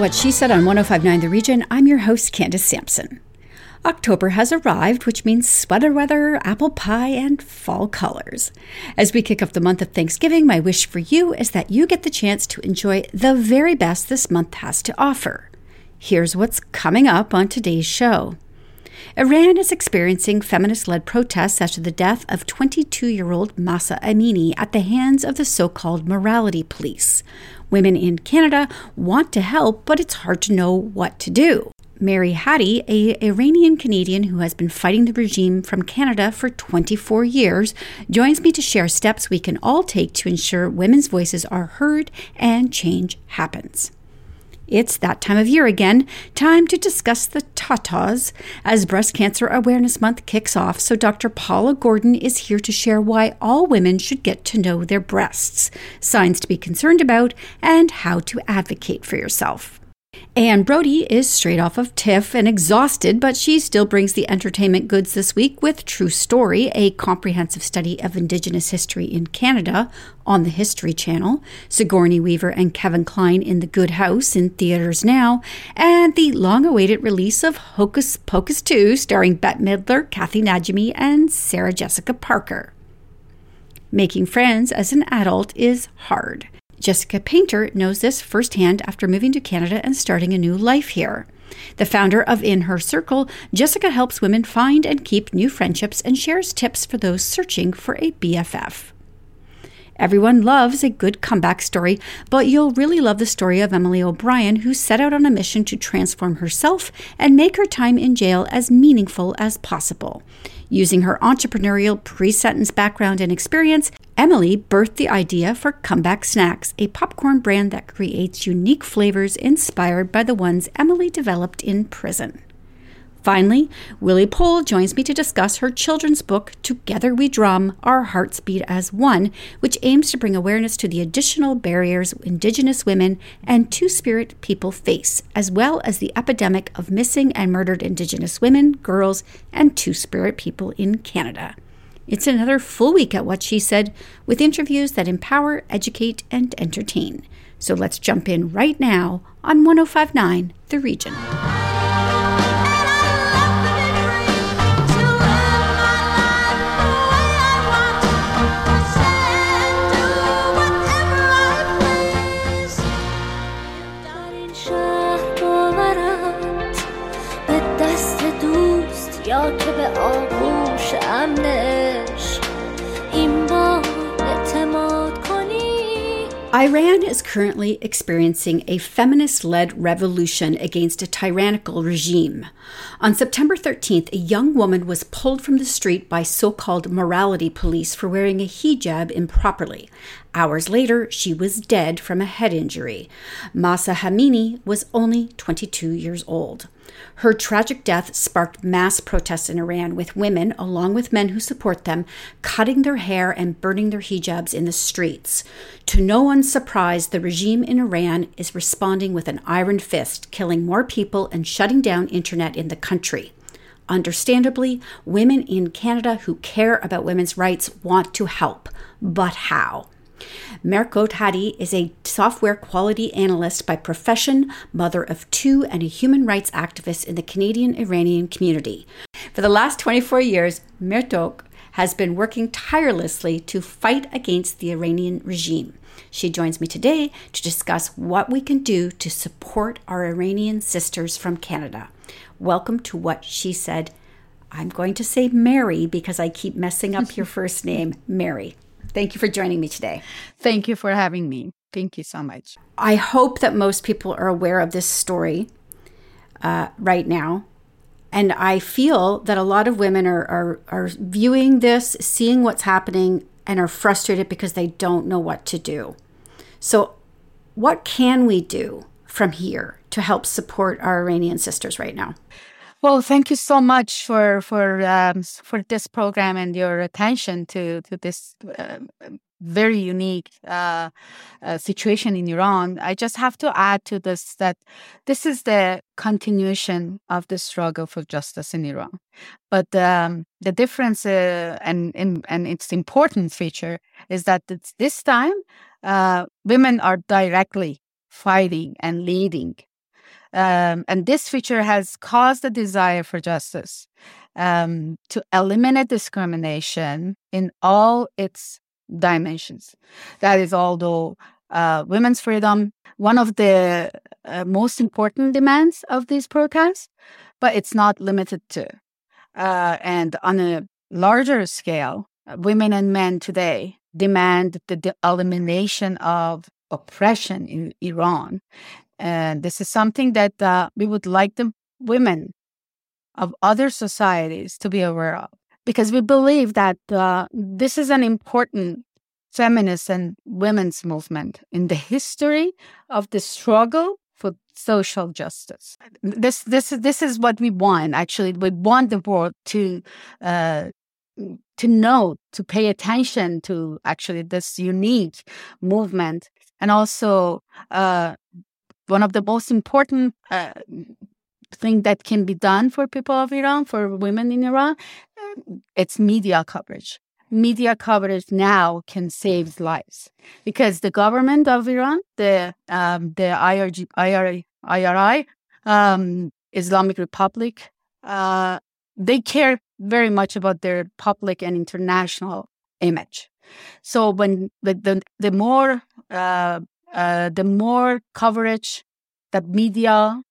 What She Said on 1059 The Region. I'm your host, Candace Sampson. October has arrived, which means sweater weather, apple pie, and fall colors. As we kick off the month of Thanksgiving, my wish for you is that you get the chance to enjoy the very best this month has to offer. Here's what's coming up on today's show. Iran is experiencing feminist led protests after the death of 22 year old Mahsa Amini at the hands of the so called morality police. Women in Canada want to help, but it's hard to know what to do. Mehry Hadi, a Iranian Canadian who has been fighting the regime from Canada for 24 years, joins me to share steps we can all take to ensure women's voices are heard and change happens. It's that time of year again, time to discuss the tatas as Breast Cancer Awareness Month kicks off. So, Dr. Paula Gordon is here to share why all women should get to know their breasts, signs to be concerned about, and how to advocate for yourself. Anne Brodie is straight off of TIFF and exhausted, but she still brings the entertainment goods this week with True Story, a comprehensive study of Indigenous history in Canada on the History Channel, Sigourney Weaver and Kevin Kline in The Good House in theaters now, and the long awaited release of Hocus Pocus 2, starring Bette Midler, Kathy Najimy, and Sarah Jessica Parker. Making friends as an adult is hard. Jessica Painter knows this firsthand after moving to Canada and starting a new life here. The founder of In Her Circle, Jessica helps women find and keep new friendships and shares tips for those searching for a BFF. Everyone loves a good comeback story, but you'll really love the story of Emily O'Brien, who set out on a mission to transform herself and make her time in jail as meaningful as possible. Using her entrepreneurial pre sentence background and experience, Emily birthed the idea for Comeback Snacks, a popcorn brand that creates unique flavors inspired by the ones Emily developed in prison. Finally, Willie Poll joins me to discuss her children's book, Together We Drum Our Hearts Beat as One, which aims to bring awareness to the additional barriers Indigenous women and Two Spirit people face, as well as the epidemic of missing and murdered Indigenous women, girls, and Two Spirit people in Canada. It's another full week at What She Said with interviews that empower, educate, and entertain. So let's jump in right now on 1059 The Region. یا که به آغوش امنش این بار اعتماد کنی Iran is currently experiencing a feminist led revolution against a tyrannical regime. On September 13th, a young woman was pulled from the street by so called morality police for wearing a hijab improperly. Hours later, she was dead from a head injury. Mahsa Amini was only 22 years old. Her tragic death sparked mass protests in Iran, with women, along with men who support them, cutting their hair and burning their hijabs in the streets. To no one's surprise, the regime in Iran is responding with an iron fist, killing more people and shutting down internet in the country. Understandably, women in Canada who care about women's rights want to help. But how? Merkot Hadi is a software quality analyst by profession, mother of two, and a human rights activist in the Canadian Iranian community. For the last 24 years, Mertok has been working tirelessly to fight against the Iranian regime. She joins me today to discuss what we can do to support our Iranian sisters from Canada. Welcome to what she said. I'm going to say Mary because I keep messing up your first name, Mary. Thank you for joining me today. Thank you for having me. Thank you so much. I hope that most people are aware of this story uh, right now. And I feel that a lot of women are, are, are viewing this, seeing what's happening, and are frustrated because they don't know what to do. So, what can we do from here to help support our Iranian sisters right now? Well, thank you so much for for um, for this program and your attention to to this uh, very unique uh, uh, situation in Iran. I just have to add to this that this is the continuation of the struggle for justice in Iran, but um, the difference uh, and in, and its important feature is that this time uh, women are directly fighting and leading Um, and this feature has caused a desire for justice um, to eliminate discrimination in all its dimensions. That is, although uh, women's freedom, one of the uh, most important demands of these protests, but it's not limited to. Uh, and on a larger scale, women and men today demand the, the elimination of oppression in Iran. And this is something that uh, we would like the women of other societies to be aware of because we believe that uh, this is an important feminist and women's movement in the history of the struggle for social justice. This this this is what we want. Actually, we want the world to uh, to know, to pay attention to actually this unique movement, and also uh, one of the most important uh, thing that can be done for people of Iran, for women in Iran, it's media coverage. Media coverage now can save lives because the government of Iran, the um, the IRG, IRI, IRI um, Islamic Republic, uh, they care very much about their public and international image. So when the the, the more uh, uh, the more coverage that media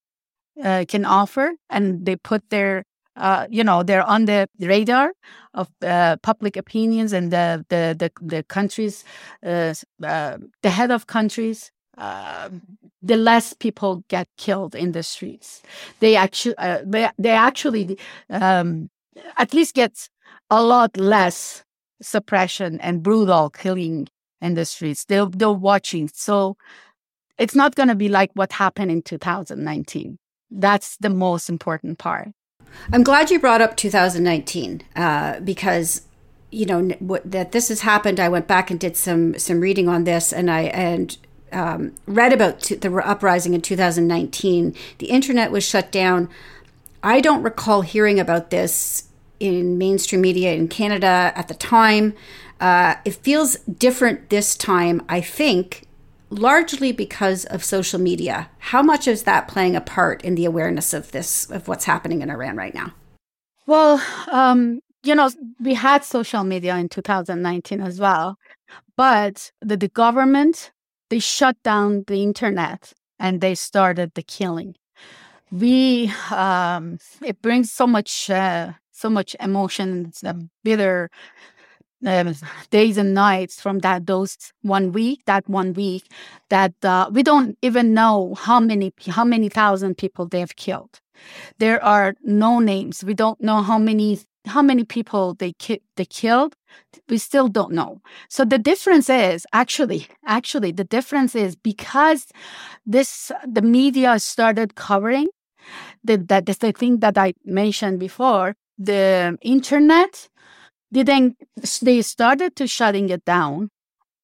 uh, can offer, and they put their uh, you know they're on the radar of uh, public opinions and the the the, the countries, uh, uh, the head of countries. the less people get killed in the streets, they actually they, they actually um, at least get a lot less suppression and brutal killing in the streets. They're they're watching, so it's not going to be like what happened in 2019. That's the most important part. I'm glad you brought up 2019 uh, because you know that this has happened. I went back and did some some reading on this, and I and um, read about t- the uprising in 2019. The internet was shut down. I don't recall hearing about this in mainstream media in Canada at the time. Uh, it feels different this time, I think, largely because of social media. How much is that playing a part in the awareness of this, of what's happening in Iran right now? Well, um, you know, we had social media in 2019 as well, but the, the government, they shut down the internet and they started the killing. We, um, it brings so much, uh, so much emotion, bitter um, days and nights from that those one week that one week that uh, we don't even know how many how many thousand people they have killed. There are no names. We don't know how many how many people they ki- they killed. We still don't know. So the difference is actually actually the difference is because this the media started covering the, that the thing that i mentioned before the internet didn't they started to shutting it down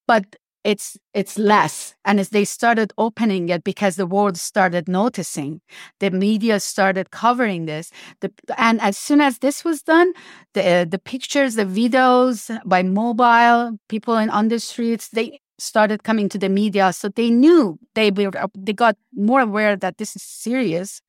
but it's it's less. And as they started opening it because the world started noticing the media started covering this the, and as soon as this was done the the pictures the videos by mobile people in on the streets they started coming to the media. So they knew they were they got more aware that this is serious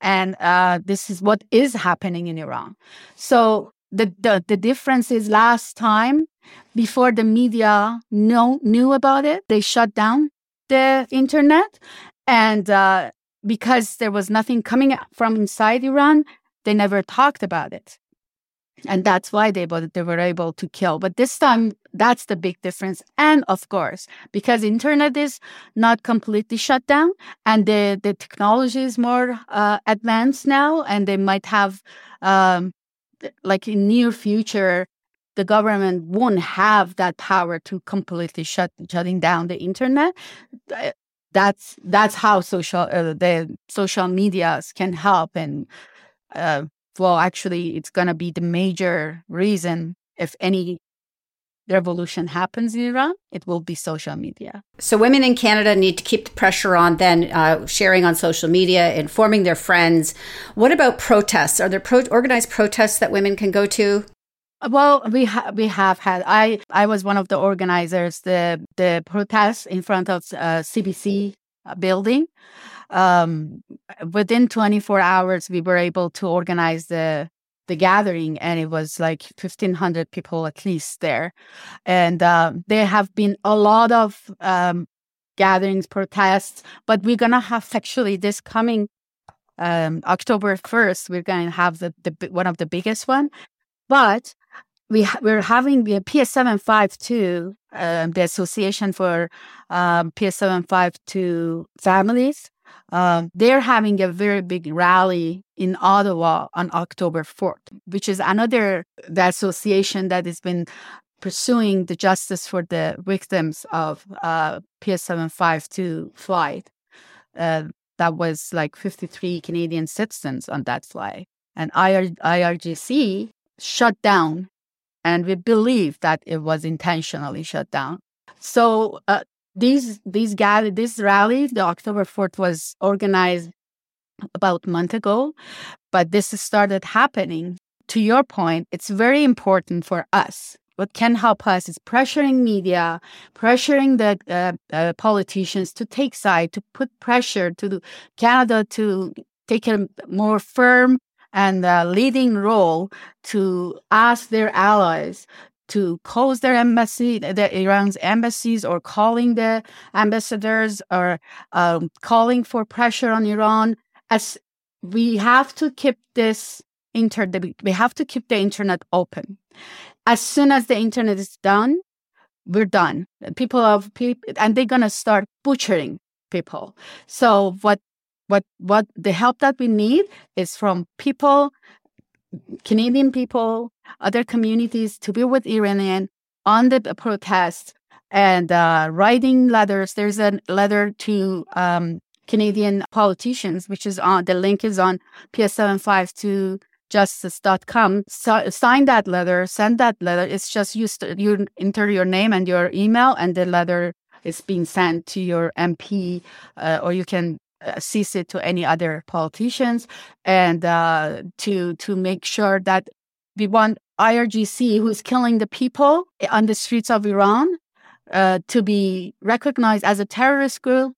and uh, this is what is happening in iran. So the, the, the difference is last time before the media know, knew about it, they shut down the internet. And uh, because there was nothing coming from inside Iran, they never talked about it. And that's why they, they were able to kill. But this time, that's the big difference. And of course, because internet is not completely shut down and the, the technology is more uh, advanced now, and they might have um, like in near future the government won't have that power to completely shut shutting down the internet. That's that's how social uh, the social medias can help and uh, well actually it's going to be the major reason if any revolution happens in Iran, it will be social media. So, women in Canada need to keep the pressure on, then uh, sharing on social media, informing their friends. What about protests? Are there pro- organized protests that women can go to? Well, we ha- we have had. I I was one of the organizers. The the protests in front of uh, CBC building. um, within 24 hours, we were able to organize the the gathering, and it was like 1,500 people at least there. And uh, there have been a lot of um, gatherings, protests, but we're gonna have actually this coming um, October 1st, we're to have the, the one of the biggest one. But we ha- we're having the PS752, um, the Association for um, PS752 Families. Um, they're having a very big rally in Ottawa on October 4th, which is another the association that has been pursuing the justice for the victims of uh, PS752 flight. Uh, that was like 53 Canadian citizens on that flight. And IR, IRGC shut down. And we believe that it was intentionally shut down. So uh, these these gather this rally, the October 4th, was organized about a month ago, but this started happening. To your point, it's very important for us what can help us is pressuring media, pressuring the uh, uh, politicians to take side, to put pressure to Canada to take a more firm and uh, leading role to ask their allies to close their embassy, the Iran's embassies, or calling the ambassadors, or um, calling for pressure on Iran. As we have to keep this inter, we have to keep the internet open as soon as the internet is done, we're done. People have people, and they're gonna start butchering people. So what what what the help that we need is from people, Canadian people, other communities to be with Iranian on the protest and uh, writing letters. There's a letter to um, Canadian politicians, which is on the link is on PS752 justice.com, so, sign that letter, send that letter. It's just you, st- you enter your name and your email, and the letter is being sent to your MP, uh, or you can cease it to any other politicians, and uh, to to make sure that we want IRGC, who's killing the people on the streets of Iran, uh, to be recognized as a terrorist group,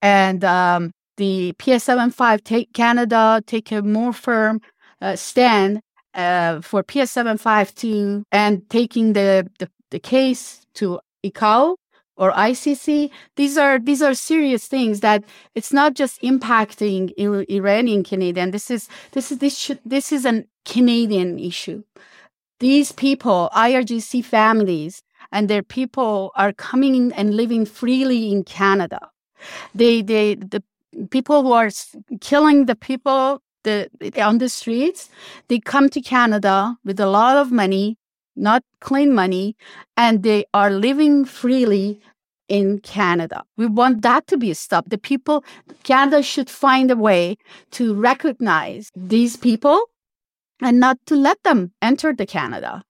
and um, the PS75 take Canada take a more firm uh, stand uh, for PS752 and taking the, the, the case to ICAO or ICC. These are these are serious things that it's not just impacting Iranian Canadian. This is this is this should, this is a Canadian issue. These people, IRGC families, and their people are coming and living freely in Canada. They they the people who are killing the people the, on the streets. They come to Canada with a lot of money, not clean money, and they are living freely in Canada. We want that to be stopped. The people, Canada should find a way to recognize these people and not to let them enter the Canada,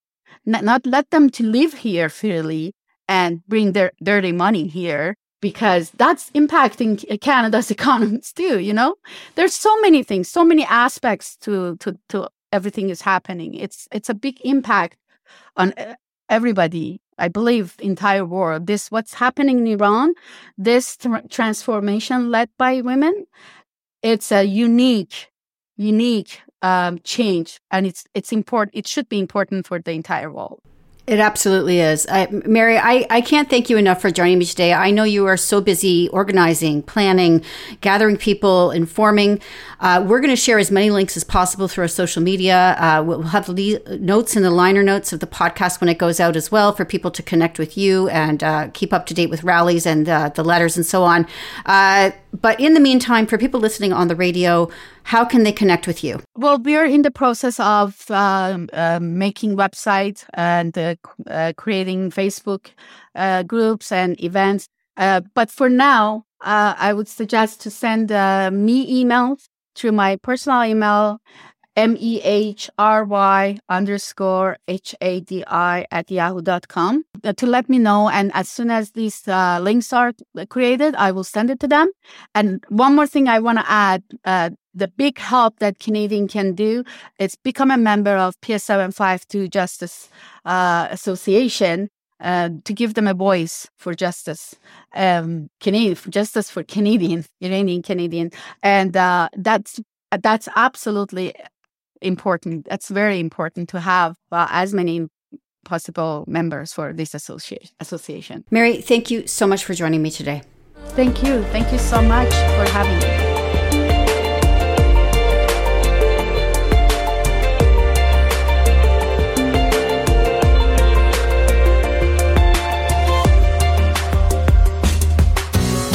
not, let them to live here freely and bring their dirty money here because that's impacting Canada's economies too. You know, there's so many things, so many aspects to to to everything is happening. It's it's a big impact on everybody. I believe entire world. This what's happening in Iran, this tra- transformation led by women, it's a unique, unique um, change, and it's it's important. It should be important for the entire world. It absolutely is. I, Mary, I, I can't thank you enough for joining me today. I know you are so busy organizing, planning, gathering people, informing. Uh, we're going to share as many links as possible through our social media. Uh, we'll have le- notes in the liner notes of the podcast when it goes out as well for people to connect with you and uh, keep up to date with rallies and uh, the letters and so on. Uh, but in the meantime, for people listening on the radio, how can they connect with you? Well, we are in the process of uh, making websites and uh, uh, creating Facebook uh, groups and events. But for now, I would suggest to send me emails through my personal email M E H R Y underscore H A D I at yahoo.com uh, to let me know. And as soon as these uh, links are created, I will send it to them. And one more thing I want to add uh, the big help that Canadian can do is become a member of PS752 Justice uh, Association uh, to give them a voice for justice, um, Canadian for justice for Canadian, Iranian Canadian, and uh, that's that's absolutely important. That's very important to have uh, as many possible members for this associ- association. Mary, thank you so much for joining me today. Thank you. Thank you so much for having me.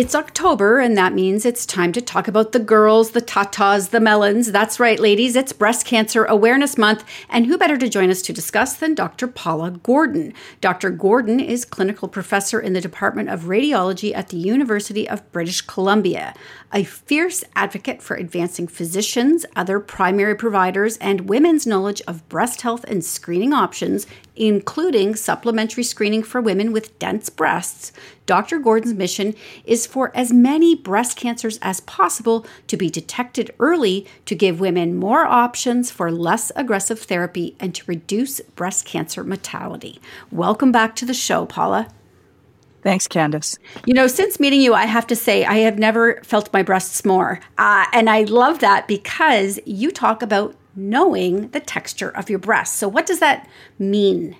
It's October, and that means it's time to talk about the girls, the tatas, the melons. That's right, ladies, it's Breast Cancer Awareness Month, and who better to join us to discuss than Dr. Paula Gordon? Dr. Gordon is clinical professor in the Department of Radiology at the University of British Columbia a fierce advocate for advancing physicians, other primary providers, and women's knowledge of breast health and screening options, including supplementary screening for women with dense breasts. Dr. Gordon's mission is for as many breast cancers as possible to be detected early to give women more options for less aggressive therapy and to reduce breast cancer mortality. Welcome back to the show, Paula. Thanks, Candace. You know, since meeting you, I have to say I have never felt my breasts more. Uh, and I love that because you talk about knowing the texture of your breasts. So, what does that mean?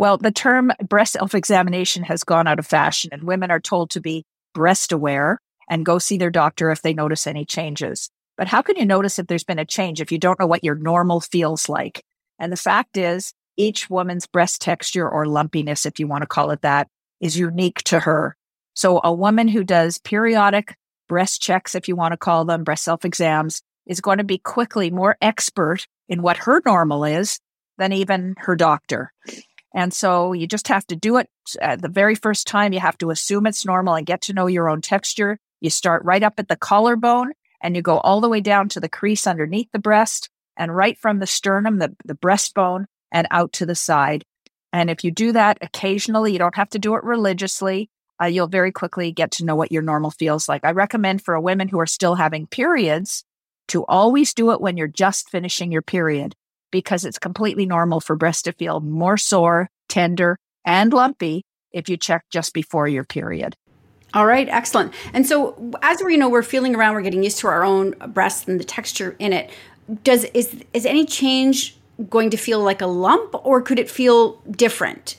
Well, the term breast self examination has gone out of fashion, and women are told to be breast aware and go see their doctor if they notice any changes. But how can you notice if there's been a change if you don't know what your normal feels like? And the fact is, each woman's breast texture or lumpiness, if you want to call it that, is unique to her. So a woman who does periodic breast checks, if you want to call them breast self exams, is going to be quickly more expert in what her normal is than even her doctor. And so you just have to do it uh, the very first time. You have to assume it's normal and get to know your own texture. You start right up at the collarbone and you go all the way down to the crease underneath the breast and right from the sternum, the, the breastbone and out to the side. And if you do that occasionally, you don't have to do it religiously. Uh, you'll very quickly get to know what your normal feels like. I recommend for women who are still having periods to always do it when you're just finishing your period because it's completely normal for breasts to feel more sore, tender, and lumpy if you check just before your period. All right, excellent. And so as we you know we're feeling around, we're getting used to our own breasts and the texture in it. Does is is any change going to feel like a lump or could it feel different?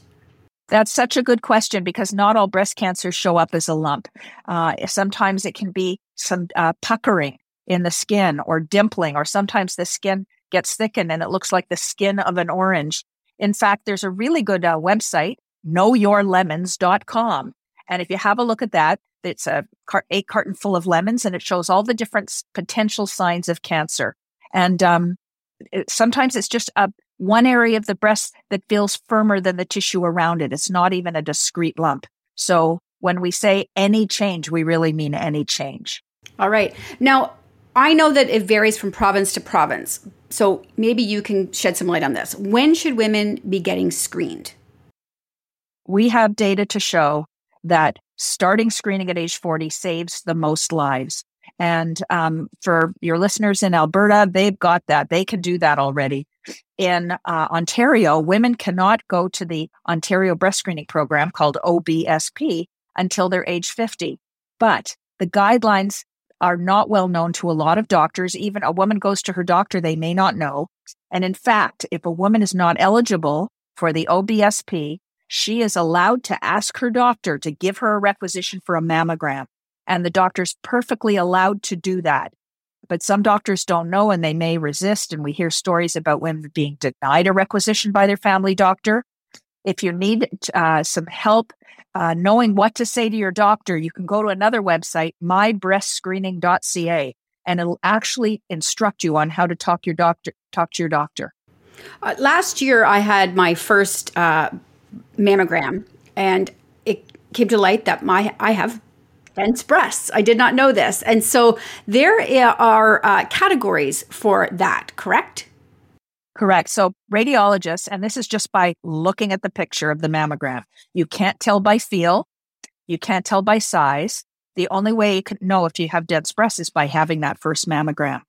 That's such a good question because not all breast cancers show up as a lump. Uh, sometimes it can be some uh, puckering in the skin or dimpling, or sometimes the skin gets thickened and it looks like the skin of an orange. In fact, there's a really good uh, website, knowyourlemons.com. And if you have a look at that, it's a cart- carton full of lemons and it shows all the different potential signs of cancer. And um, it, sometimes it's just a one area of the breast that feels firmer than the tissue around it. It's not even a discrete lump. So when we say any change, we really mean any change. All right. Now, I know that it varies from province to province. So maybe you can shed some light on this. When should women be getting screened? We have data to show that starting screening at age 40 saves the most lives. And um, for your listeners in Alberta, they've got that. They can do that already. In uh, Ontario, women cannot go to the Ontario breast screening program called OBSP until they're age 50. But the guidelines are not well known to a lot of doctors. Even a woman goes to her doctor, they may not know. And in fact, if a woman is not eligible for the OBSP, she is allowed to ask her doctor to give her a requisition for a mammogram. And the doctor's perfectly allowed to do that. But some doctors don't know and they may resist. And we hear stories about women being denied a requisition by their family doctor. If you need uh, some help uh, knowing what to say to your doctor, you can go to another website, mybreastscreening.ca, and it'll actually instruct you on how to talk your doctor talk to your doctor. Uh, last year, I had my first uh, mammogram, and it came to light that my I have dense breasts. I did not know this, and so there are uh, categories for that. Correct. Correct. So radiologists, and this is just by looking at the picture of the mammogram. You can't tell by feel. You can't tell by size. The only way you can know if you have dense breasts is by having that first mammogram.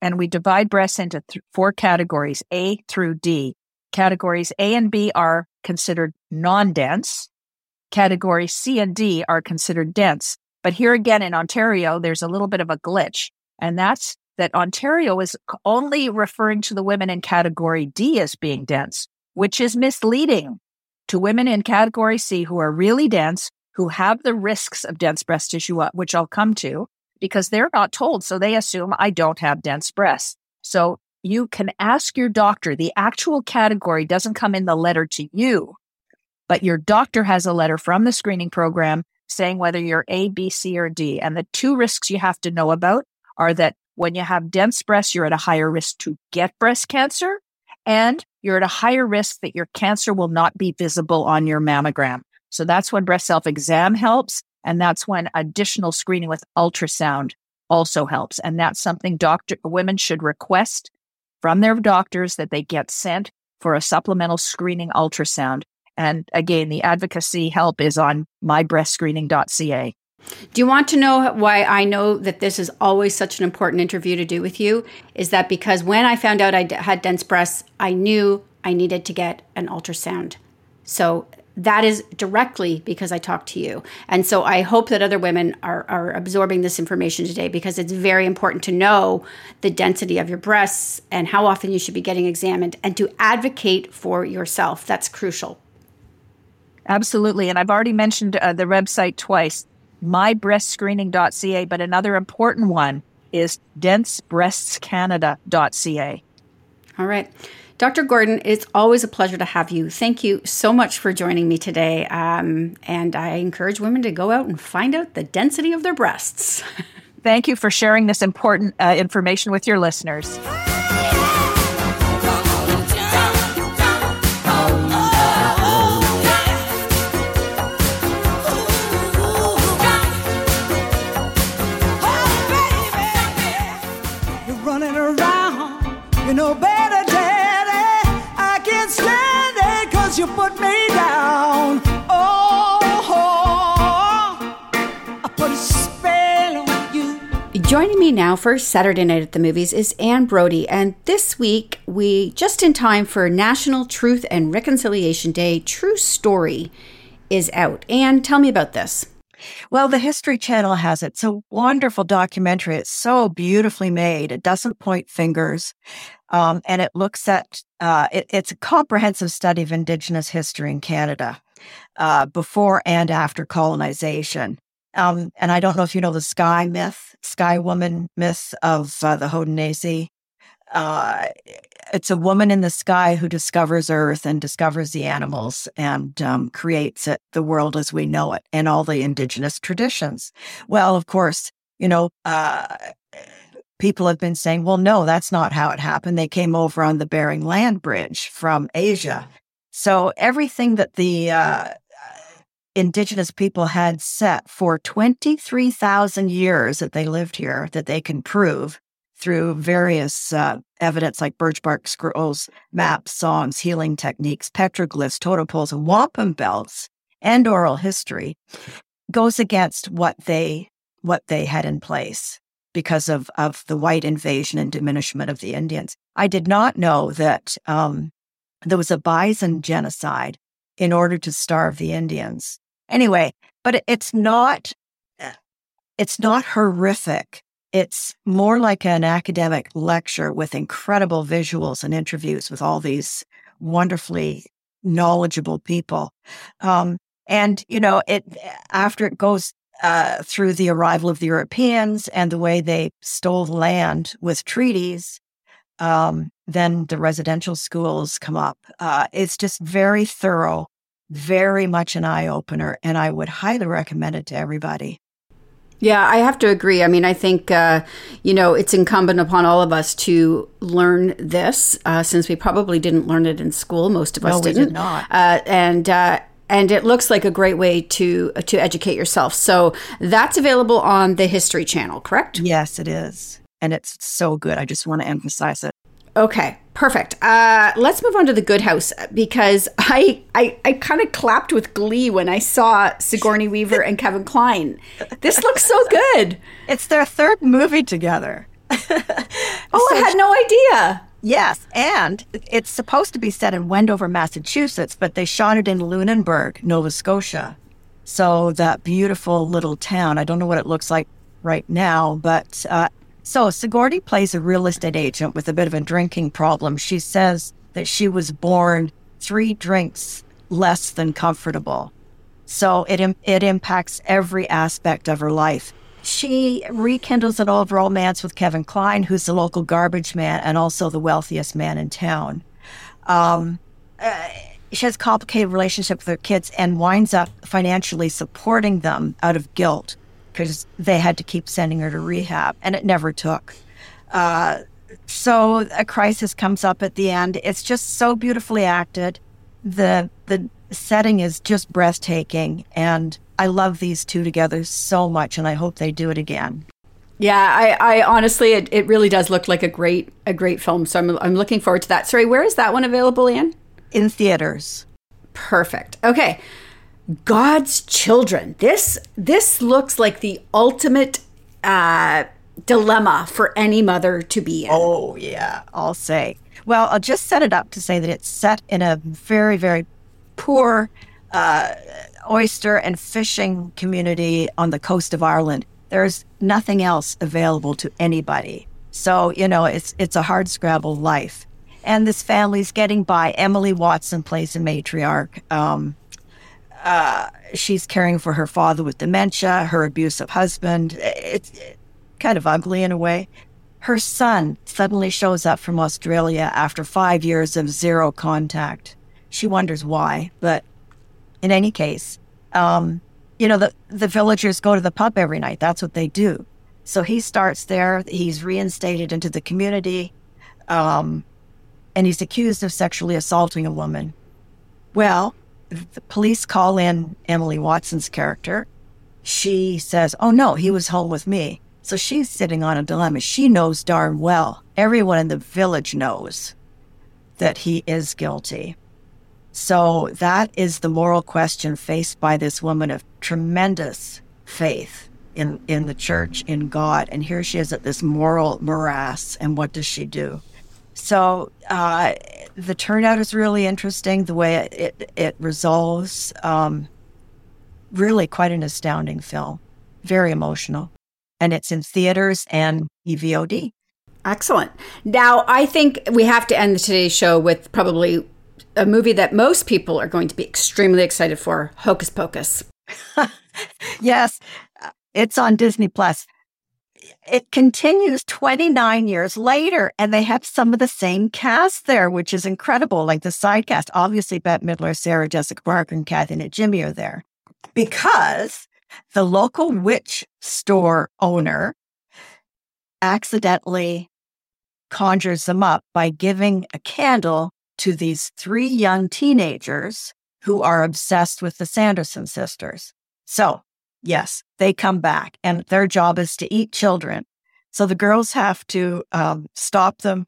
And we divide breasts into th- four categories, A through D. Categories A and B are considered non-dense. Category C and D are considered dense. But here again in Ontario, there's a little bit of a glitch. And that's that Ontario is only referring to the women in category D as being dense, which is misleading to women in category C who are really dense, who have the risks of dense breast tissue, uh, which I'll come to, because they're not told. So they assume I don't have dense breasts. So you can ask your doctor. The actual category doesn't come in the letter to you, but your doctor has a letter from the screening program saying whether you're A, B, C, or D. And the two risks you have to know about are that when you have dense breasts, you're at a higher risk to get breast cancer, and you're at a higher risk that your cancer will not be visible on your mammogram. So that's when breast self exam helps. And that's when additional screening with ultrasound also helps. And that's something doctor women should request from their doctors that they get sent for a supplemental screening ultrasound. And again, the advocacy help is on mybreastscreening.ca. Do you want to know why I know that this is always such an important interview to do with you? Is that because when I found out I had dense breasts, I knew I needed to get an ultrasound. So that is directly because I talked to you. And so I hope that other women are, are absorbing this information today because it's very important to know the density of your breasts and how often you should be getting examined and to advocate for yourself. That's crucial. Absolutely. And I've already mentioned uh, the website twice mybreastscreening.ca, but another important one is densebreastscanada.ca. All right. Dr. Gordon, it's always a pleasure to have you. Thank you so much for joining me today. Um, and I encourage women to go out and find out the density of their breasts. Thank you for sharing this important uh, information with your listeners. For Saturday Night at the Movies is Anne Brodie, and this week we, just in time for National Truth and Reconciliation Day, True Story is out. Anne, tell me about this. Well, the History Channel has it. It's a wonderful documentary. It's so beautifully made. It doesn't point fingers. Um, and it looks at uh, it, it's a comprehensive study of Indigenous history in Canada uh, before and after colonization. Um, and I don't know if you know the sky myth, sky woman myth of uh, the Haudenosaunee. Uh, it's a woman in the sky who discovers Earth and discovers the animals and um, creates it, the world as we know it, and all the indigenous traditions. Well, of course, you know, uh, people have been saying, well, no, that's not how it happened. They came over on the Bering Land Bridge from Asia. So everything that the uh, indigenous people had set for 23,000 years that they lived here, that they can prove through various uh, evidence like birch bark scrolls, maps, songs, healing techniques, petroglyphs, totem poles, and wampum belts, and oral history, goes against what they what they had in place because of, of the white invasion and diminishment of the Indians. I did not know that um, there was a bison genocide in order to starve the Indians. Anyway, but it's not it's not horrific. It's more like an academic lecture with incredible visuals and interviews with all these wonderfully knowledgeable people. Um, and you know, it after it goes uh, through the arrival of the Europeans and the way they stole land with treaties, um, then the residential schools come up. Uh, it's just very thorough, very much an eye opener, and I would highly recommend it to everybody. Yeah, I have to agree. I mean, I think, uh, you know, it's incumbent upon all of us to learn this uh, since we probably didn't learn it in school. Most of us no, didn't. We Did not. Uh, and, uh, and it looks like a great way to to educate yourself. So that's available on the History Channel, correct? Yes, it is. And it's so good. I just want to emphasize it. Okay, perfect. Uh, let's move on to the Good House because I I, I kind of clapped with glee when I saw Sigourney Weaver and Kevin Kline. This looks so good. It's their third movie together. Oh, I had no idea. Yes, and it's supposed to be set in Wendover, Massachusetts, but they shot it in Lunenburg, Nova Scotia. So that beautiful little town. I don't know what it looks like right now, but uh, so Sigourney plays a real estate agent with a bit of a drinking problem. She says that she was born three drinks less than comfortable. So it it impacts every aspect of her life. She rekindles an old romance with Kevin Kline, who's the local garbage man and also the wealthiest man in town. Um, uh, she has a complicated relationship with her kids and winds up financially supporting them out of guilt because they had to keep sending her to rehab, and it never took. Uh, so a crisis comes up at the end. It's just so beautifully acted. The the setting is just breathtaking, and I love these two together so much, and I hope they do it again. Yeah, I, I honestly, it, it really does look like a great a great film. So I'm I'm looking forward to that. Sorry, where is that one available, Anne? In theaters. Perfect. Okay. God's children. This this looks like the ultimate uh, dilemma for any mother to be in. Oh, yeah, I'll say. Well, I'll just set it up to say that it's set in a very, very poor uh, oyster and fishing community on the coast of Ireland. There's nothing else available to anybody. So, you know, it's it's a hard scrabble life. And this family's getting by. Emily Watson plays a matriarch. Um, uh, she's caring for her father with dementia, her abusive husband. It's kind of ugly in a way. Her son suddenly shows up from Australia after five years of zero contact. She wonders why, but in any case, um, you know, the, the villagers go to the pub every night. That's what they do. So he starts there. He's reinstated into the community, um, and he's accused of sexually assaulting a woman. Well, the police call in Emily Watson's character. She says, Oh no, he was home with me. So she's sitting on a dilemma. She knows darn well, everyone in the village knows that he is guilty. So that is the moral question faced by this woman of tremendous faith in, in the church, in God. And here she is at this moral morass. And what does she do? So uh, the turnout is really interesting. The way it it, it resolves, um, really quite an astounding film. Very emotional, and it's in theaters and EVOD. Excellent. Now, I think we have to end today's show with probably a movie that most people are going to be extremely excited for Hocus Pocus. yes, it's on Disney Plus. It continues 29 years later, and they have some of the same cast there, which is incredible. Like the side cast, obviously, Bette Midler, Sarah Jessica Parker, and Kathy Najimy are there because the local witch store owner accidentally conjures them up by giving a candle to these three young teenagers who are obsessed with the Sanderson sisters. So, yes, they come back and their job is to eat children. So the girls have to um, stop them.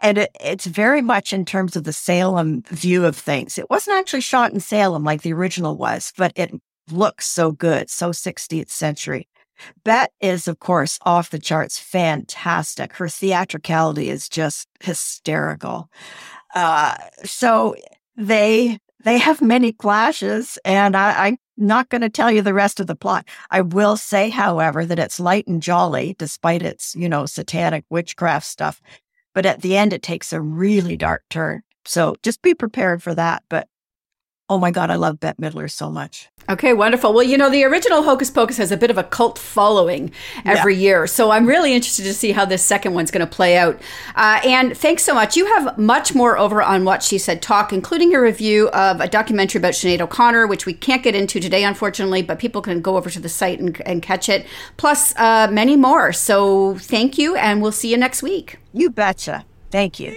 And it, it's very much in terms of the Salem view of things. It wasn't actually shot in Salem like the original was, but it looks so good, so 16th century. Bette is, of course, off the charts fantastic. Her theatricality is just hysterical. Uh, so they they have many clashes, and I, I'm not going to tell you the rest of the plot. I will say, however, that it's light and jolly, despite its you know satanic witchcraft stuff. But at the end, it takes a really dark turn. So just be prepared for that. But oh my God, I love Bette Midler so much. Okay, wonderful. Well, you know, the original Hocus Pocus has a bit of a cult following every yeah. year. So I'm really interested to see how this second one's going to play out. Uh, and thanks so much. You have much more over on What She Said Talk, including a review of a documentary about Sinead O'Connor, which we can't get into today, unfortunately, but people can go over to the site and, and catch it, plus uh, many more. So thank you, and we'll see you next week. You betcha. Thank you.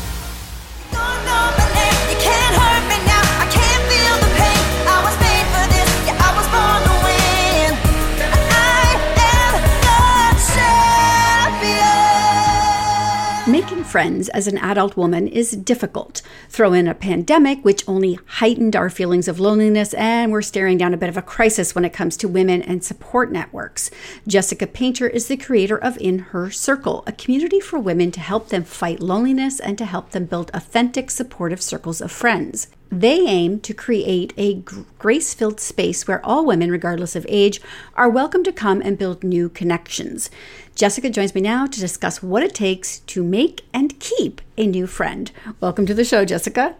Friends as an adult woman is difficult. Throw in a pandemic, which only heightened our feelings of loneliness, and we're staring down a bit of a crisis when it comes to women and support networks. Jessica Painter is the creator of In Her Circle, a community for women to help them fight loneliness and to help them build authentic, supportive circles of friends. They aim to create a grace filled space where all women, regardless of age, are welcome to come and build new connections. Jessica joins me now to discuss what it takes to make and keep a new friend. Welcome to the show, Jessica.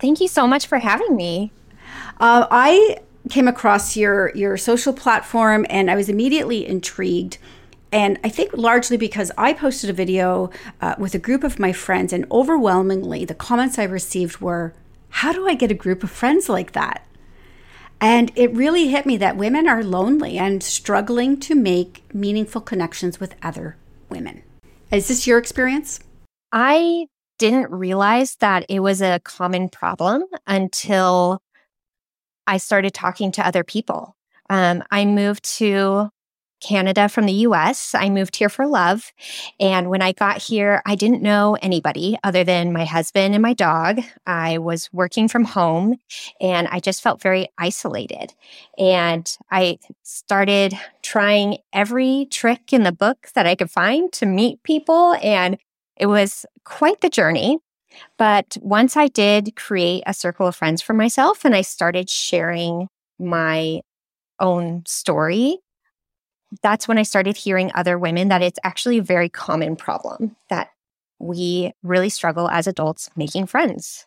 Thank you so much for having me. Uh, I came across your your social platform and I was immediately intrigued. And I think largely because I posted a video uh, with a group of my friends, and overwhelmingly the comments I received were, how do I get a group of friends like that? And it really hit me that women are lonely and struggling to make meaningful connections with other women. Is this your experience? I didn't realize that it was a common problem until I started talking to other people. Um, I moved to Canada from the US. I moved here for love. And when I got here, I didn't know anybody other than my husband and my dog. I was working from home and I just felt very isolated. And I started trying every trick in the book that I could find to meet people. And it was quite the journey. But once I did create a circle of friends for myself and I started sharing my own story that's when I started hearing other women that it's actually a very common problem that we really struggle as adults making friends.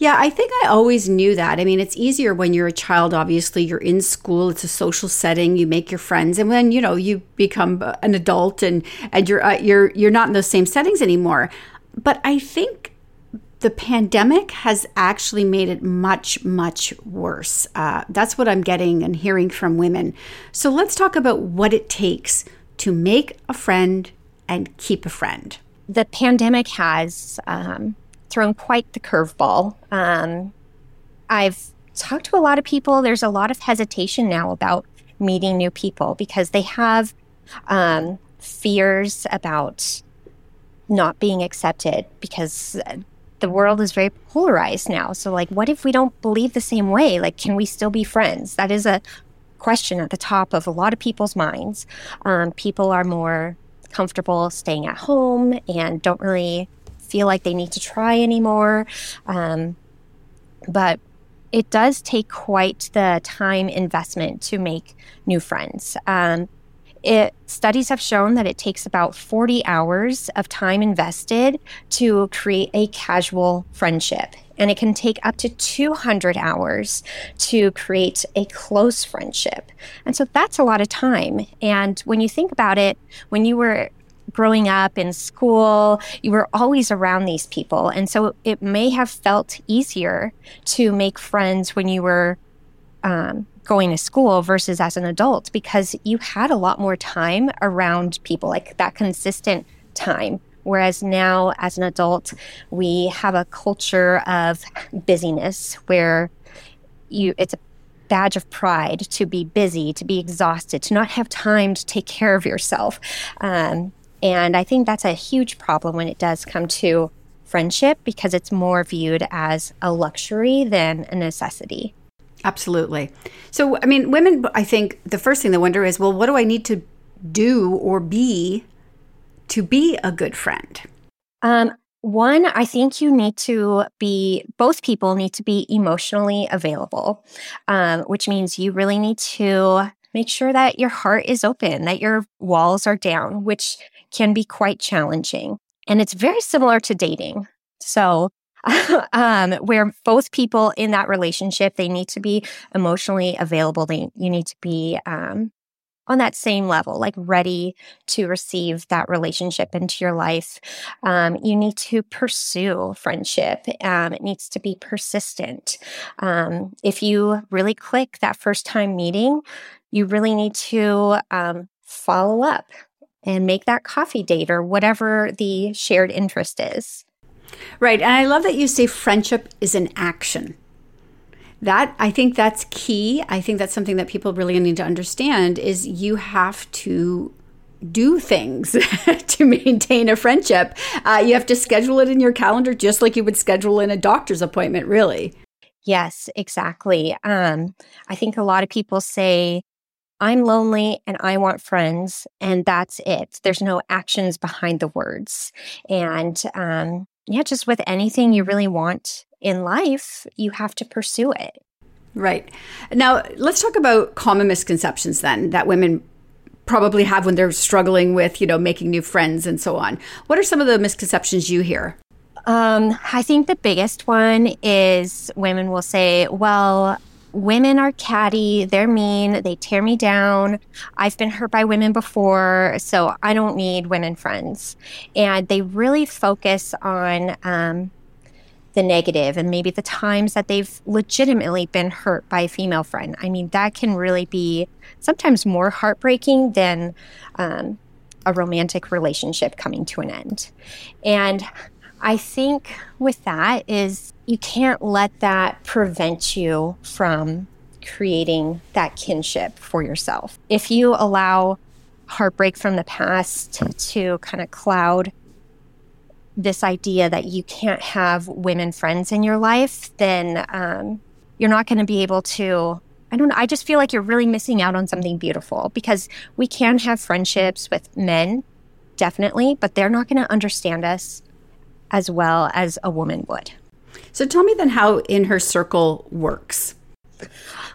Yeah, I think I always knew that. I mean, it's easier when you're a child, obviously, you're in school, it's a social setting, you make your friends. And when, you know, you become an adult and and you're uh, you're you're not in those same settings anymore. But I think the pandemic has actually made it much, much worse. Uh, that's what I'm getting and hearing from women. So let's talk about what it takes to make a friend and keep a friend. The pandemic has um, thrown quite the curveball. Um, I've talked to a lot of people. There's a lot of hesitation now about meeting new people because they have um, fears about not being accepted because the world is very polarized now. So, like, what if we don't believe the same way? Like, can we still be friends? That is a question at the top of a lot of people's minds. Um, people are more comfortable staying at home and don't really feel like they need to try anymore. Um, but it does take quite the time investment to make new friends. Um, it studies have shown that it takes about 40 hours of time invested to create a casual friendship and it can take up to 200 hours to create a close friendship. And so that's a lot of time. And when you think about it, when you were growing up in school, you were always around these people. And so it may have felt easier to make friends when you were um, going to school versus as an adult because you had a lot more time around people, like that consistent time. Whereas now, as an adult, we have a culture of busyness where you it's a badge of pride to be busy, to be exhausted, to not have time to take care of yourself. Um, and I think that's a huge problem when it does come to friendship because it's more viewed as a luxury than a necessity. Absolutely. So, I mean, women, I think the first thing they wonder is, well, what do I need to do or be to be a good friend? Um, one, I think you need to be, both people need to be emotionally available, um, which means you really need to make sure that your heart is open, that your walls are down, which can be quite challenging. And it's very similar to dating. So, um, where both people in that relationship they need to be emotionally available. They you need to be um, on that same level, like ready to receive that relationship into your life. Um, you need to pursue friendship. Um, it needs to be persistent. Um, if you really click that first time meeting, you really need to um, follow up and make that coffee date or whatever the shared interest is. Right. And I love that you say friendship is an action. That i think that's key. I think that's something that people really need to understand is you have to do things to maintain a friendship. Uh, you have to schedule it in your calendar just like you would schedule in a doctor's appointment really. Yes exactly. Um, i think a lot of people say i'm lonely and i want friends and that's it. There's no actions behind the words. And um, yeah just with anything you really want in life, you have to pursue it. Right. Now, let's talk about common misconceptions then that women probably have when they're struggling with, you know, making new friends and so on. What are some of the misconceptions you hear? Um, I think the biggest one is women will say, well, women are catty, they're mean, they tear me down. I've been hurt by women before, so I don't need women friends. And they really focus on um, the negative and maybe the times that they've legitimately been hurt by a female friend. I mean, that can really be sometimes more heartbreaking than um, a romantic relationship coming to an end. And I think with that is you can't let that prevent you from creating that kinship for yourself. If you allow heartbreak from the past to kind of cloud this idea that you can't have women friends in your life, then um, you're not going to be able to. I don't know. I just feel like you're really missing out on something beautiful because we can have friendships with men, definitely, but they're not going to understand us as well as a woman would. So tell me then how In Her Circle works.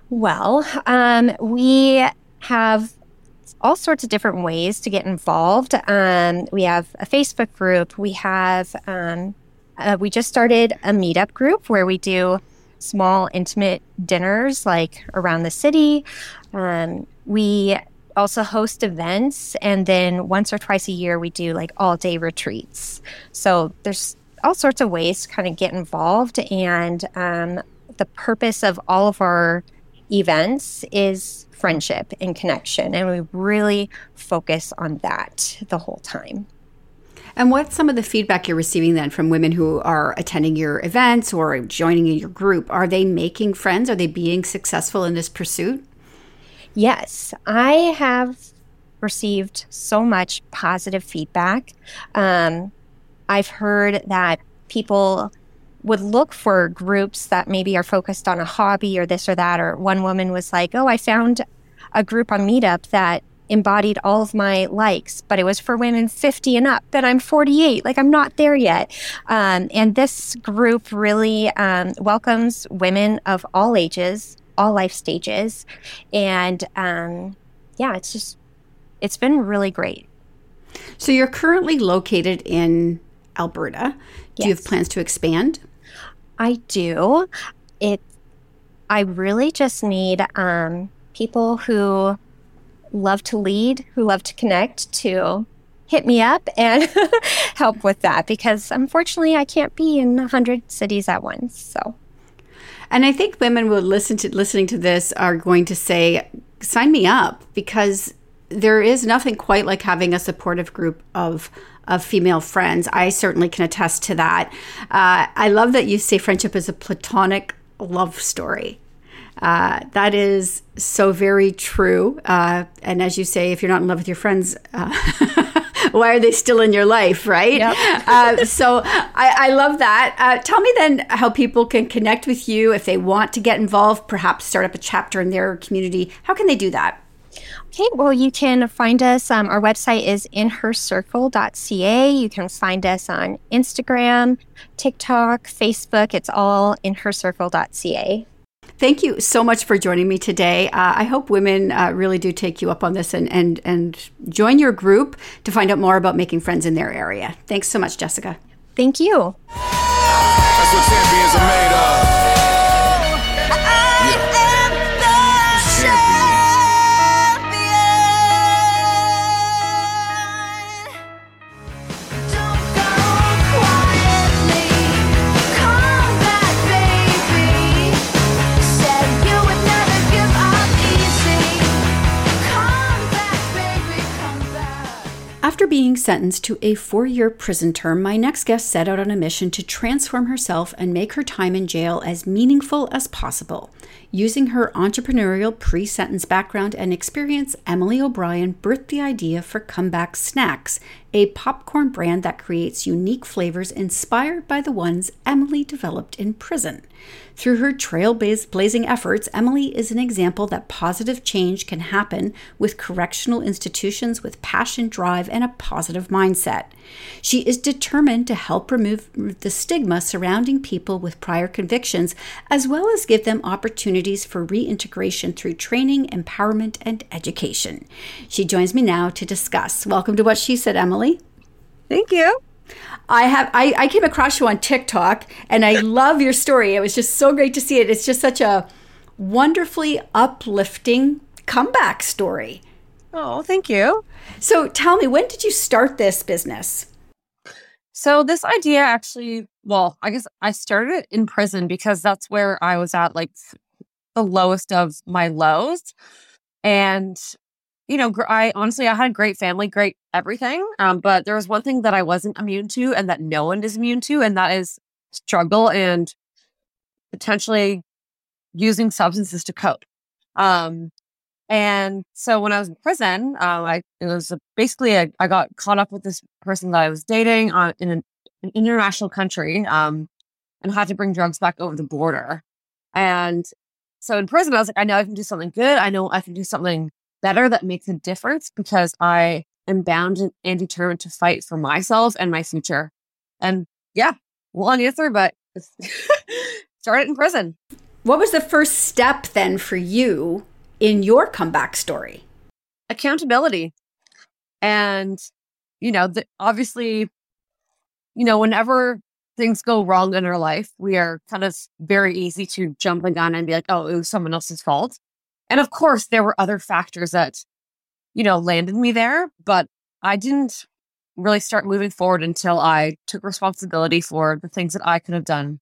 Well, um, we have all sorts of different ways to get involved. Um, we have a Facebook group. We have, um, uh, we just started a meetup group where we do small, intimate dinners like around the city. Um, we also host events. And then once or twice a year, we do like all day retreats. So there's all sorts of ways to kind of get involved. And um, the purpose of all of our events is friendship and connection. And we really focus on that the whole time. And what's some of the feedback you're receiving then from women who are attending your events or joining in your group? Are they making friends? Are they being successful in this pursuit? Yes, I have received so much positive feedback. Um, I've heard that people would look for groups that maybe are focused on a hobby or this or that. Or one woman was like, Oh, I found a group on Meetup that embodied all of my likes, but it was for women 50 and up, and I'm 48. Like, I'm not there yet. Um, and this group really um, welcomes women of all ages, all life stages. And um, yeah, it's just, it's been really great. So, you're currently located in Alberta. Do yes. you have plans to expand? I do. It, I really just need, um, people who love to lead, who love to connect, to hit me up and help with that because unfortunately I can't be in 100 cities at once. So and I think women will listen to listening to this are going to say sign me up because there is nothing quite like having a supportive group of of female friends. I certainly can attest to that. Uh, I love that you say friendship is a platonic love story. Uh, that is so very true. Uh, and as you say, if you're not in love with your friends, uh, why are they still in your life, right? Yep. Uh, so I, I, love that. Uh, tell me then how people can connect with you if they want to get involved, perhaps start up a chapter in their community. How can they do that? Okay, well, you can find us. Um, our website is inhercircle.ca. You can find us on Instagram, TikTok, Facebook. It's all inhercircle.ca. Thank you so much for joining me today. Uh, I hope women uh, really do take you up on this and, and, and join your group to find out more about making friends in their area. Thanks so much, Jessica. Thank you. That's what champions are made of. Sentenced to a four year prison term, my next guest set out on a mission to transform herself and make her time in jail as meaningful as possible. Using her entrepreneurial pre sentence background and experience, Emily O'Brien birthed the idea for Comeback Snacks, a popcorn brand that creates unique flavors inspired by the ones Emily developed in prison. Through her trailblazing efforts, Emily is an example that positive change can happen with correctional institutions with passion, drive, and a positive mindset. She is determined to help remove the stigma surrounding people with prior convictions, as well as give them opportunities for reintegration through training, empowerment, and education. She joins me now to discuss. Welcome to What She Said, Emily. Thank you. I have I, I came across you on TikTok and I love your story. It was just so great to see it. It's just such a wonderfully uplifting comeback story. Oh, thank you. So tell me, when did you start this business? So this idea actually, well, I guess I started it in prison because that's where I was at like the lowest of my lows. And you know, I honestly, I had a great family, great everything. Um, but there was one thing that I wasn't immune to and that no one is immune to, and that is struggle and potentially using substances to cope. Um, and so when I was in prison, um, I, it was a, basically, a, I got caught up with this person that I was dating on, in an, an international country, um, and had to bring drugs back over the border. And so in prison, I was like, I know I can do something good. I know I can do something better that makes a difference because I am bound and determined to fight for myself and my future. And yeah, long answer, but started in prison. What was the first step then for you in your comeback story? Accountability. And, you know, the, obviously, you know, whenever things go wrong in our life, we are kind of very easy to jump the gun and be like, oh, it was someone else's fault. And of course, there were other factors that, you know, landed me there, but I didn't really start moving forward until I took responsibility for the things that I could have done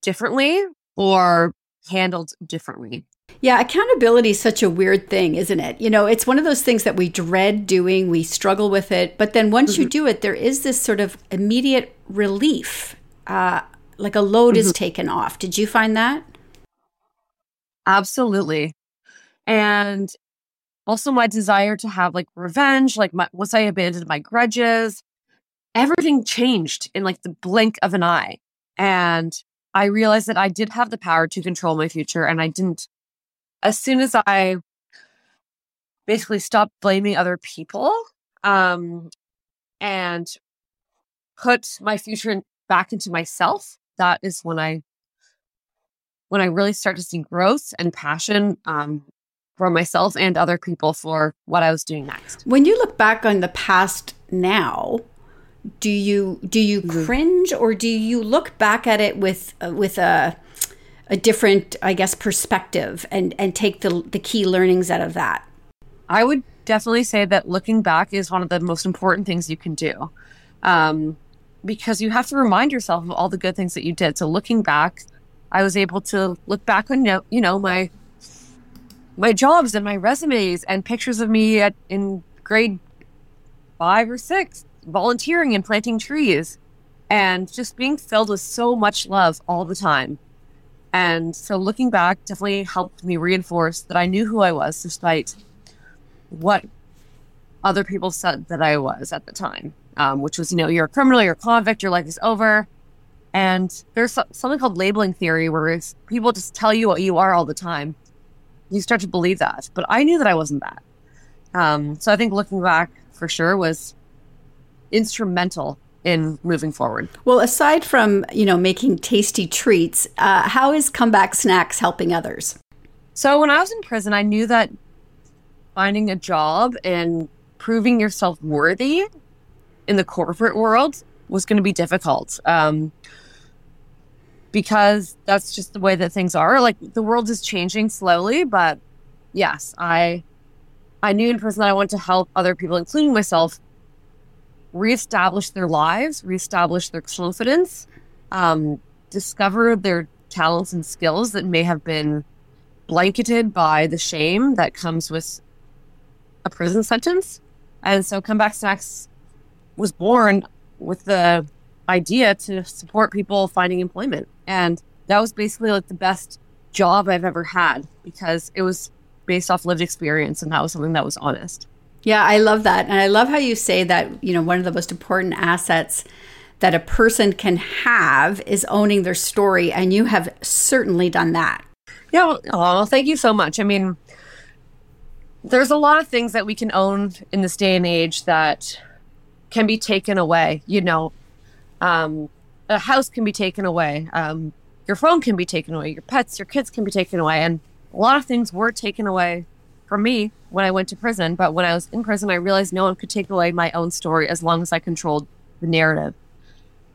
differently or handled differently. Yeah, accountability is such a weird thing, isn't it? You know, it's one of those things that we dread doing, we struggle with it, but then once mm-hmm. you do it, there is this sort of immediate relief, uh, like a load mm-hmm. is taken off. Did you find that? Absolutely and also my desire to have like revenge like my, once i abandoned my grudges everything changed in like the blink of an eye. And i realized that i did have the power to control my future and i didn't. As soon as i basically stopped blaming other people um and put my future back into myself that is when i when i really start to see growth and passion um for myself and other people for what I was doing next. When you look back on the past now, do you do you mm-hmm. cringe or do you look back at it with uh, with a a different I guess perspective and and take the the key learnings out of that? I would definitely say that looking back is one of the most important things you can do. Um, because you have to remind yourself of all the good things that you did. So looking back, I was able to look back on you know my my jobs and my resumes and pictures of me at in grade five or six volunteering and planting trees and just being filled with so much love all the time. And so looking back definitely helped me reinforce that I knew who I was despite what other people said that I was at the time, um, which was, you know, you're a criminal, you're a convict, your life is over. And there's something called labeling theory where people just tell you what you are all the time you start to believe that. But I knew that I wasn't that. Um, so I think looking back for sure was instrumental in moving forward. Well, aside from you know making tasty treats, uh, how is Comeback Snacks helping others? So when I was in prison, I knew that finding a job and proving yourself worthy in the corporate world was going to be difficult. Um, because that's just the way that things are. Like the world is changing slowly, but yes, I I knew in prison that I wanted to help other people, including myself, reestablish their lives, reestablish their confidence, um, discover their talents and skills that may have been blanketed by the shame that comes with a prison sentence. And so Comeback Snacks was born with the idea to support people finding employment. And that was basically like the best job I've ever had because it was based off lived experience and that was something that was honest. Yeah, I love that. And I love how you say that, you know, one of the most important assets that a person can have is owning their story. And you have certainly done that. Yeah. Well, oh, thank you so much. I mean, there's a lot of things that we can own in this day and age that can be taken away. You know, um, a house can be taken away. Um, your phone can be taken away. Your pets, your kids can be taken away. And a lot of things were taken away from me when I went to prison. But when I was in prison, I realized no one could take away my own story as long as I controlled the narrative.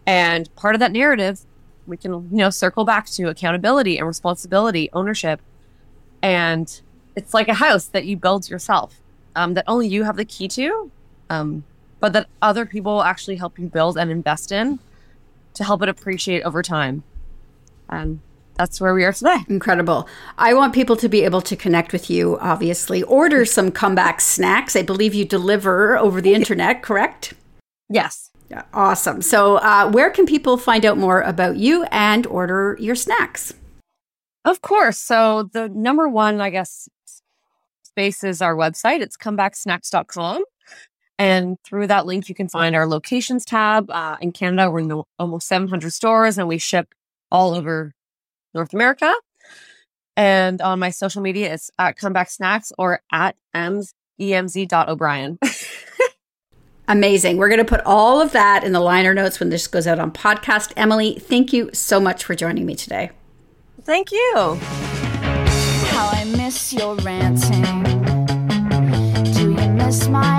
And part of that narrative, we can, you know, circle back to accountability and responsibility, ownership. And it's like a house that you build yourself, um, that only you have the key to, um, but that other people actually help you build and invest in to help it appreciate over time. And that's where we are today. Incredible. I want people to be able to connect with you, obviously. Order some comeback snacks. I believe you deliver over the internet, correct? Yes. Yeah, awesome. So, uh, where can people find out more about you and order your snacks? Of course. So, the number one, I guess, space is our website. It's comebacksnacks.com. And through that link, you can find our locations tab. Uh, in Canada, we're in almost 700 stores and we ship all over North America. And on my social media, it's at Comeback Snacks or at ems, emz.o'brien. Amazing. We're going to put all of that in the liner notes when this goes out on podcast. Emily, thank you so much for joining me today. Thank you. How I miss your ranting. Do you miss my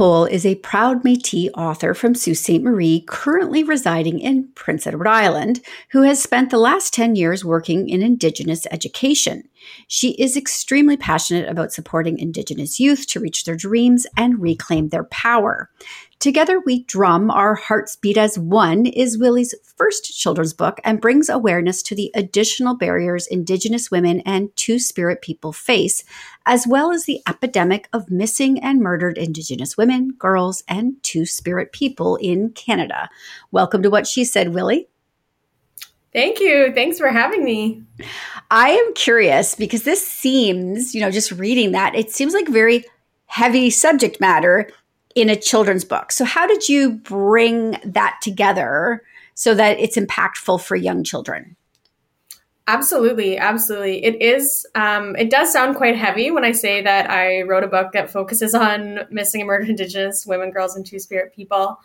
Poll is a proud Metis author from Sault Ste. Marie, currently residing in Prince Edward Island, who has spent the last 10 years working in Indigenous education. She is extremely passionate about supporting Indigenous youth to reach their dreams and reclaim their power. Together We Drum Our Hearts Beat as One is Willie's first children's book and brings awareness to the additional barriers Indigenous women and Two Spirit people face, as well as the epidemic of missing and murdered Indigenous women, girls, and Two Spirit people in Canada. Welcome to What She Said, Willie. Thank you. Thanks for having me. I am curious because this seems, you know, just reading that, it seems like very heavy subject matter in a children's book. So, how did you bring that together so that it's impactful for young children? Absolutely, absolutely. It is. Um, it does sound quite heavy when I say that I wrote a book that focuses on missing and murdered Indigenous women, girls, and Two Spirit people.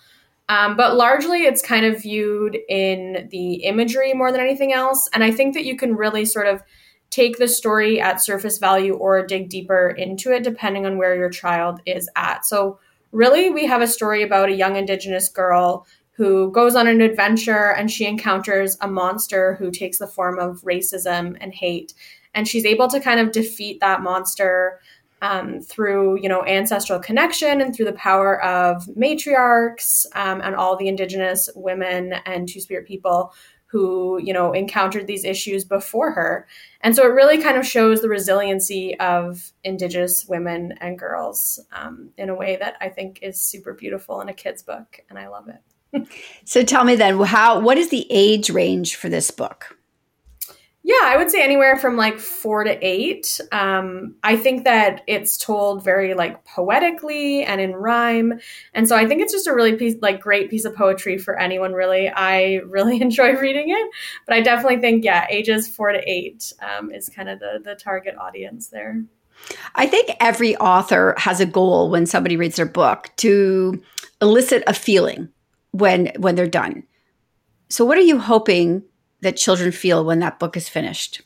Um, but largely, it's kind of viewed in the imagery more than anything else. And I think that you can really sort of take the story at surface value or dig deeper into it, depending on where your child is at. So, really, we have a story about a young Indigenous girl who goes on an adventure and she encounters a monster who takes the form of racism and hate. And she's able to kind of defeat that monster um, through, you know, ancestral connection and through the power of matriarchs um, and all the Indigenous women and Two Spirit people who, you know, encountered these issues before her. And so it really kind of shows the resiliency of Indigenous women and girls um, in a way that I think is super beautiful in a kid's book. And I love it. so tell me then, how what is the age range for this book? Yeah, I would say anywhere from like four to eight. Um, I think that it's told very like poetically and in rhyme, and so I think it's just a really piece, like great piece of poetry for anyone. Really, I really enjoy reading it, but I definitely think yeah, ages four to eight um, is kind of the the target audience there. I think every author has a goal when somebody reads their book to elicit a feeling when when they're done. So, what are you hoping? That children feel when that book is finished?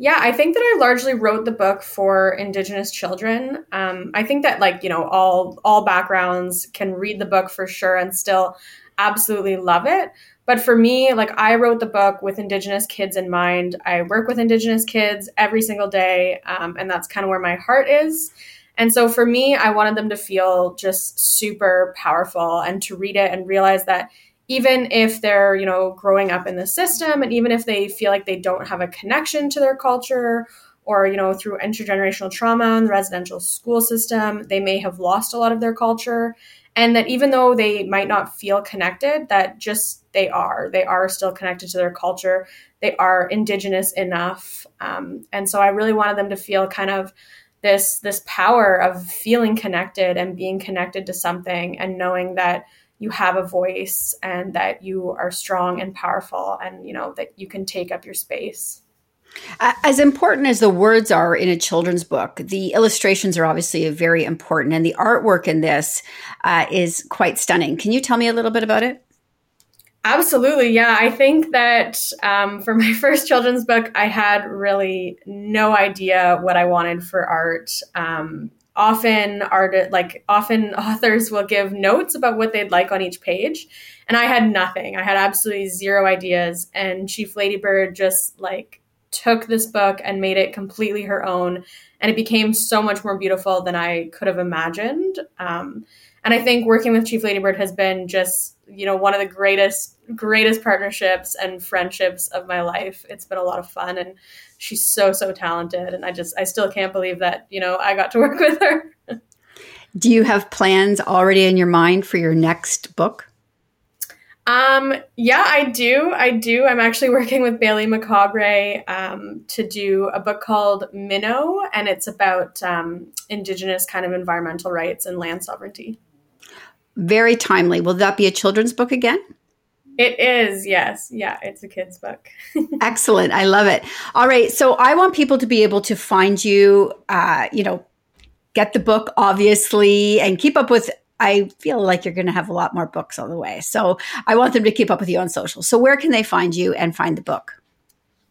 Yeah, I think that I largely wrote the book for Indigenous children. Um, I think that like you know all all backgrounds can read the book for sure and still absolutely love it. But for me, like I wrote the book with Indigenous kids in mind. I work with Indigenous kids every single day, um, and that's kind of where my heart is. And so for me, I wanted them to feel just super powerful and to read it and realize that even if they're you know growing up in the system and even if they feel like they don't have a connection to their culture or you know through intergenerational trauma in the residential school system they may have lost a lot of their culture. And that even though they might not feel connected that just they are. They are still connected to their culture. They are indigenous enough. Um, and so i really wanted them to feel kind of this this power of feeling connected and being connected to something and knowing that you have a voice and that you are strong and powerful and you know that you can take up your space as important as the words are in a children's book, the illustrations are obviously very important, and the artwork in this uh, is quite stunning. Can you tell me a little bit about it? Absolutely, yeah. I think that um, for my first children's book, I had really no idea what I wanted for art. Um, often art like often authors will give notes about what they'd like on each page. And i had nothing. I had absolutely zero ideas. And Chief Lady Bird just like took this book and made it completely her own. And it became so much more beautiful than i could have imagined. Um, and i think working with Chief Lady Bird has been just you know one of the greatest greatest partnerships and friendships of my life. It's been a lot of fun. And she's so so talented and i just i still can't believe that you know i got to work with her do you have plans already in your mind for your next book um, yeah, I do. I do. I'm actually working with Bailey Macabre um, to do a book called Minnow, and it's about um, Indigenous kind of environmental rights and land sovereignty. Very timely. Will that be a children's book again? It is, yes. Yeah, it's a kid's book. Excellent. I love it. All right. So I want people to be able to find you, uh, you know, get the book, obviously, and keep up with. I feel like you're going to have a lot more books on the way. So I want them to keep up with you on social. So where can they find you and find the book?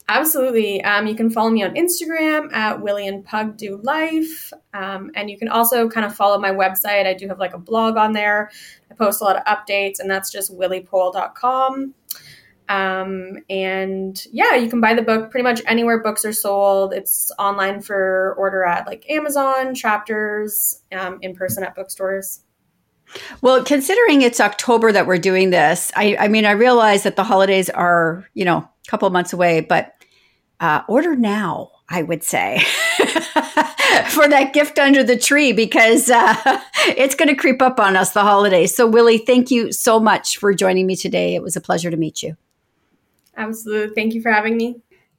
Absolutely. Um, you can follow me on Instagram at Willie and Pug Do Life. Um, and you can also kind of follow my website. I do have like a blog on there. I post a lot of updates, and that's just williepoll.com. Um, and yeah, you can buy the book pretty much anywhere books are sold. It's online for order at like Amazon, chapters, um, in person at bookstores. Well, considering it's October that we're doing this, I, I mean, I realize that the holidays are, you know, a couple months away, but uh, order now, I would say, for that gift under the tree because uh, it's going to creep up on us the holidays. So, Willie, thank you so much for joining me today. It was a pleasure to meet you. Absolutely. Thank you for having me.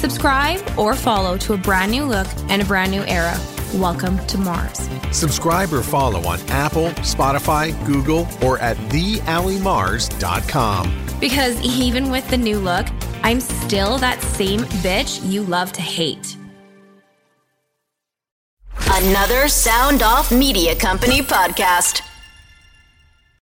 Subscribe or follow to a brand new look and a brand new era. Welcome to Mars. Subscribe or follow on Apple, Spotify, Google, or at theallymars.com. Because even with the new look, I'm still that same bitch you love to hate. Another Sound Off Media Company podcast.